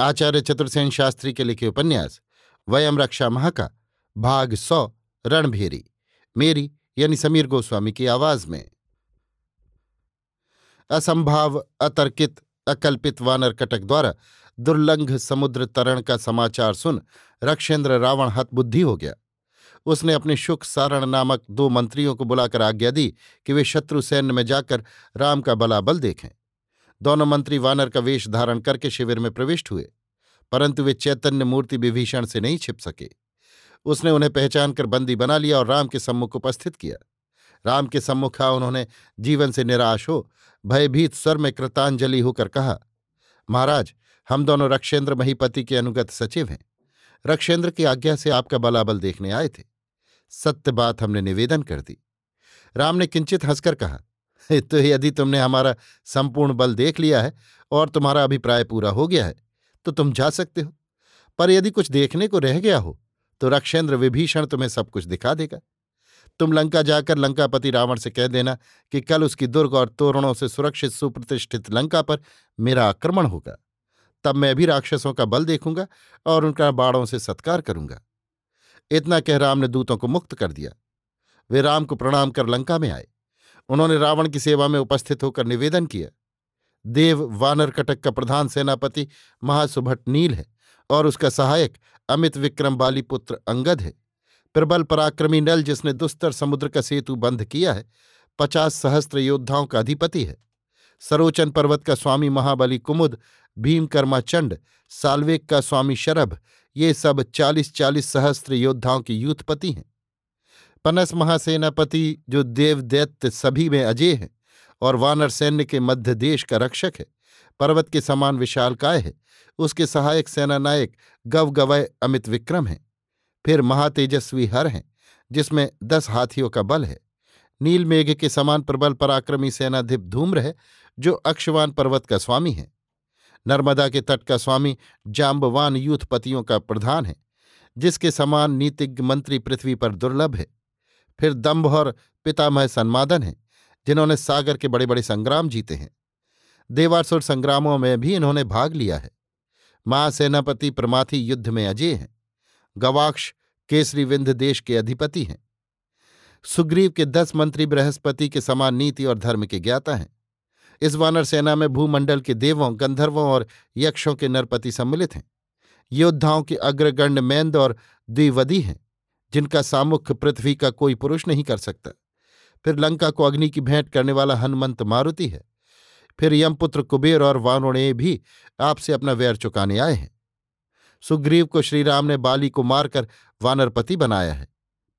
आचार्य चतुर्सेन शास्त्री के लिखे उपन्यास, वयम रक्षा महा का भाग सौ, रणभेरी, मेरी यानी समीर गोस्वामी की आवाज़ में। असंभाव, अतर्कित, अकल्पित वानर कटक द्वारा दुर्लंघ समुद्र तरण का समाचार सुन रक्षेंद्र रावण हतबुद्धि हो गया। उसने अपने शुक सारण नामक दो मंत्रियों को बुलाकर आज्ञा दी कि वे शत्रु सैन्य में जाकर राम का बलाबल देखें। दोनों मंत्री वानर का वेश धारण करके शिविर में प्रविष्ट हुए, परंतु वे चैतन्य मूर्ति विभीषण से नहीं छिप सके। उसने उन्हें पहचान कर बंदी बना लिया और राम के सम्मुख उपस्थित किया। राम के सम्मुख आ उन्होंने जीवन से निराश हो, भयभीत स्वर में कृतांजलि होकर कहा, महाराज, हम दोनों रक्षेंद्र महीपति के अनुगत सचिव हैं। रक्षेंद्र की आज्ञा से आपका बलाबल देखने आए थे। सत्य बात हमने निवेदन कर दी। राम ने किंचित हंसकर कहा तो यदि तुमने हमारा संपूर्ण बल देख लिया है और तुम्हारा अभिप्राय पूरा हो गया है तो तुम जा सकते हो। पर यदि कुछ देखने को रह गया हो तो रक्षेंद्र विभीषण तुम्हें सब कुछ दिखा देगा। तुम लंका जाकर लंकापति रावण से कह देना कि कल उसकी दुर्ग और तोरणों से सुरक्षित सुप्रतिष्ठित लंका पर मेरा आक्रमण होगा। तब मैं भी राक्षसों का बल देखूँगा और उनका बाड़ों से सत्कार करूँगा। इतना कह राम ने दूतों को मुक्त कर दिया। वे राम को प्रणाम कर लंका में आए। उन्होंने रावण की सेवा में उपस्थित होकर निवेदन किया। देव वानर कटक का प्रधान सेनापति महासुभट नील है और उसका सहायक अमित विक्रम बाली पुत्र अंगद है। प्रबल पराक्रमी नल जिसने दुस्तर समुद्र का सेतु बंद किया है, पचास सहस्त्र योद्धाओं का अधिपति है। सरोचन पर्वत का स्वामी महाबली कुमुद, भीमकर्मा चंड, साल्वेक का स्वामी शरभ, ये सब चालीस चालीस सहस्त्र योद्धाओं के यूथपति हैं। पनस महासेनापति, जो देवदैत्य सभी में अजय है और वानर सैन्य के मध्य देश का रक्षक है, पर्वत के समान विशाल काय है, उसके सहायक सेनानायक गव गवय अमित विक्रम है। फिर महातेजस्वी हर हैं, जिसमें दस हाथियों का बल है। नील मेघ के समान प्रबल पराक्रमी सेनाधिप धूम्र है, जो अक्षवान पर्वत का स्वामी है। नर्मदा के तट का स्वामी जाम्बवान यूथपतियों का प्रधान है, जिसके समान नीतिज्ञ मंत्री पृथ्वी पर दुर्लभ है। फिर दम्भ और पितामह सन्मादन है, जिन्होंने सागर के बड़े बड़े संग्राम जीते हैं। देवासुर संग्रामों में भी इन्होंने भाग लिया है। महासेनापति प्रमाथी युद्ध में अजय हैं। गवाक्ष केसरी विंध्य देश के अधिपति हैं। सुग्रीव के दस मंत्री बृहस्पति के समान नीति और धर्म के ज्ञाता हैं। इस वानर सेना में भूमंडल के देवों, गंधर्वों और यक्षों के नरपति सम्मिलित हैं। योद्धाओं के अग्रगण्य मैंद और द्विवदी हैं। जिनका सामुख्य पृथ्वी का कोई पुरुष नहीं कर सकता। फिर लंका को अग्नि की भेंट करने वाला हनुमंत मारुति है। फिर यमपुत्र कुबेर और वानोणे भी आपसे अपना वैर चुकाने आए हैं। सुग्रीव को श्रीराम ने बाली को मारकर वानरपति बनाया है।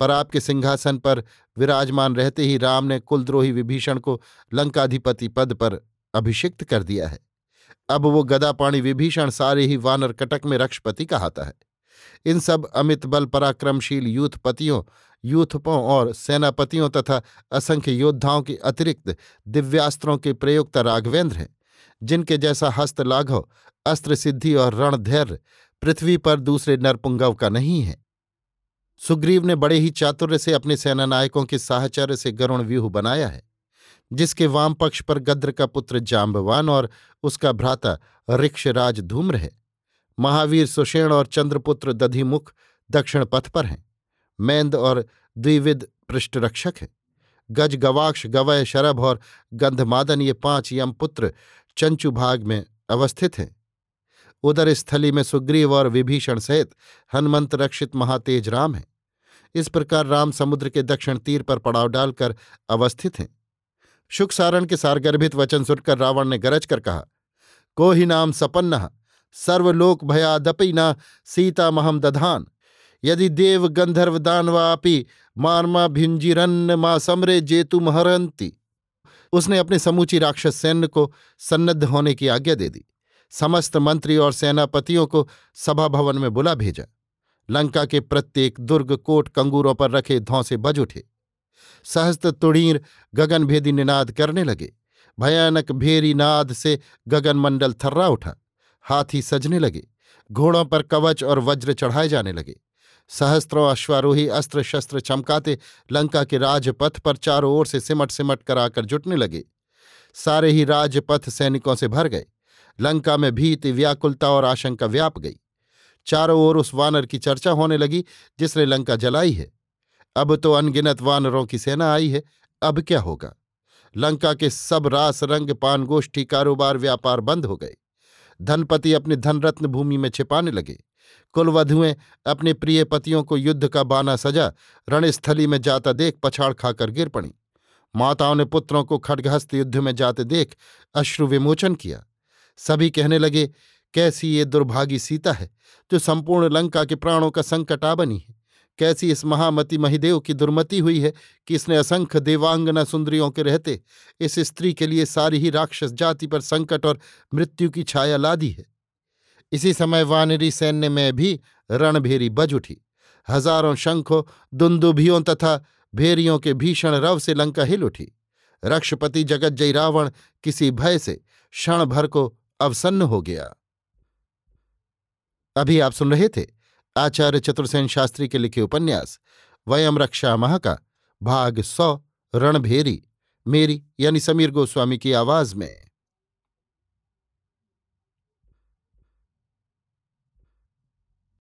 पर आपके सिंहासन पर विराजमान रहते ही राम ने कुलद्रोही विभीषण को लंकाधिपति पद पर अभिषिक्त कर दिया है। अब वो गदापाणी विभीषण सारे ही वानर कटक में रक्षपति कहाता है। इन सब अमित बल पराक्रमशील यूथपतियों यूथपों और सेनापतियों तथा असंख्य योद्धाओं के अतिरिक्त दिव्यास्त्रों के प्रयोक्ता राघवेंद्र हैं, जिनके जैसा हस्त लाघव, अस्त्र सिद्धि और रणधैर्य पृथ्वी पर दूसरे नरपुंगव का नहीं है। सुग्रीव ने बड़े ही चातुर्य से अपने सेनानायकों के साहचर्य से गरुण व्यूह बनाया है, जिसके वाम पक्ष पर गद्र का पुत्र जाम्बवान और उसका भ्राता ऋक्षराज धूम्र है। महावीर सुषेण और चंद्रपुत्र दधिमुख दक्षिण पथ पर हैं। मैंद और द्विविद पृष्ठरक्षक हैं। गज गवाक्ष गवय शरभ और गंधमादन ये पाँच यमपुत्र चंचुभाग में अवस्थित हैं। उदर स्थली में सुग्रीव और विभीषण सहित हनुमंत रक्षित महातेज राम हैं। इस प्रकार राम समुद्र के दक्षिण तीर पर पड़ाव डालकर अवस्थित हैं। शुक सारण के सारगर्भित वचन सुनकर रावण ने गरज कर कहा, को ही नाम सपन्न। सर्वलोक भयादपि न सीता महम दधान यदि देव गंधर्व दानवापि मारमा भिंजिरन्न मा समरे जेतु महरंती उसने अपने समूची राक्षस सैन्य को सन्नद्ध होने की आज्ञा दे दी। समस्त मंत्री और सेनापतियों को सभा भवन में बुला भेजा। लंका के प्रत्येक दुर्ग कोट कंगूरों पर रखे धौसे बज उठे। सहस्त्र तुड़ीर गगनभेदी निनाद करने लगे। भयानक भेरी नाद से गगनमंडल थर्रा उठा। हाथी सजने लगे, घोड़ों पर कवच और वज्र चढ़ाए जाने लगे। सहस्त्रों अश्वारोही अस्त्र शस्त्र चमकाते लंका के राजपथ पर चारों ओर से सिमट सिमट कर आकर जुटने लगे। सारे ही राजपथ सैनिकों से भर गए। लंका में भीति, व्याकुलता और आशंका व्याप गई। चारों ओर उस वानर की चर्चा होने लगी जिसने लंका जलाई है। अब तो अनगिनत वानरों की सेना आई है, अब क्या होगा? लंका के सब रास रंग, पानगोष्ठी, कारोबार, व्यापार बंद हो गए। धनपति अपने धनरत्न भूमि में छिपाने लगे। कुलवधुएँ अपने प्रिय पतियों को युद्ध का बाना सजा रणस्थली में जाता देख पछाड़ खाकर गिर पड़ी। माताओं ने पुत्रों को खड्गहस्त युद्ध में जाते देख अश्रु विमोचन किया। सभी कहने लगे, कैसी ये दुर्भागी सीता है, जो संपूर्ण लंका के प्राणों का संकट बनी है। कैसी इस महामति महिदेव की दुर्मति हुई है कि इसने असंख्य देवांगना सुंदरियों के रहते इस स्त्री के लिए सारी ही राक्षस जाति पर संकट और मृत्यु की छाया ला दी है। इसी समय वानरी सैन्य में भी रणभेरी बज उठी। हज़ारों शंखों, दुंदुभियों तथा भेरियों के भीषण रव से लंका हिल उठी। रक्षपति जगज्जय रावण किसी भय से क्षण भर को अवसन्न हो गया। अभी आप सुन रहे थे आचार्य चतुर्सेन शास्त्री के लिखे उपन्यास वयम रक्षा मह का, भाग सौ, रणभेरी, मेरी यानी समीर गोस्वामी की आवाज़ में।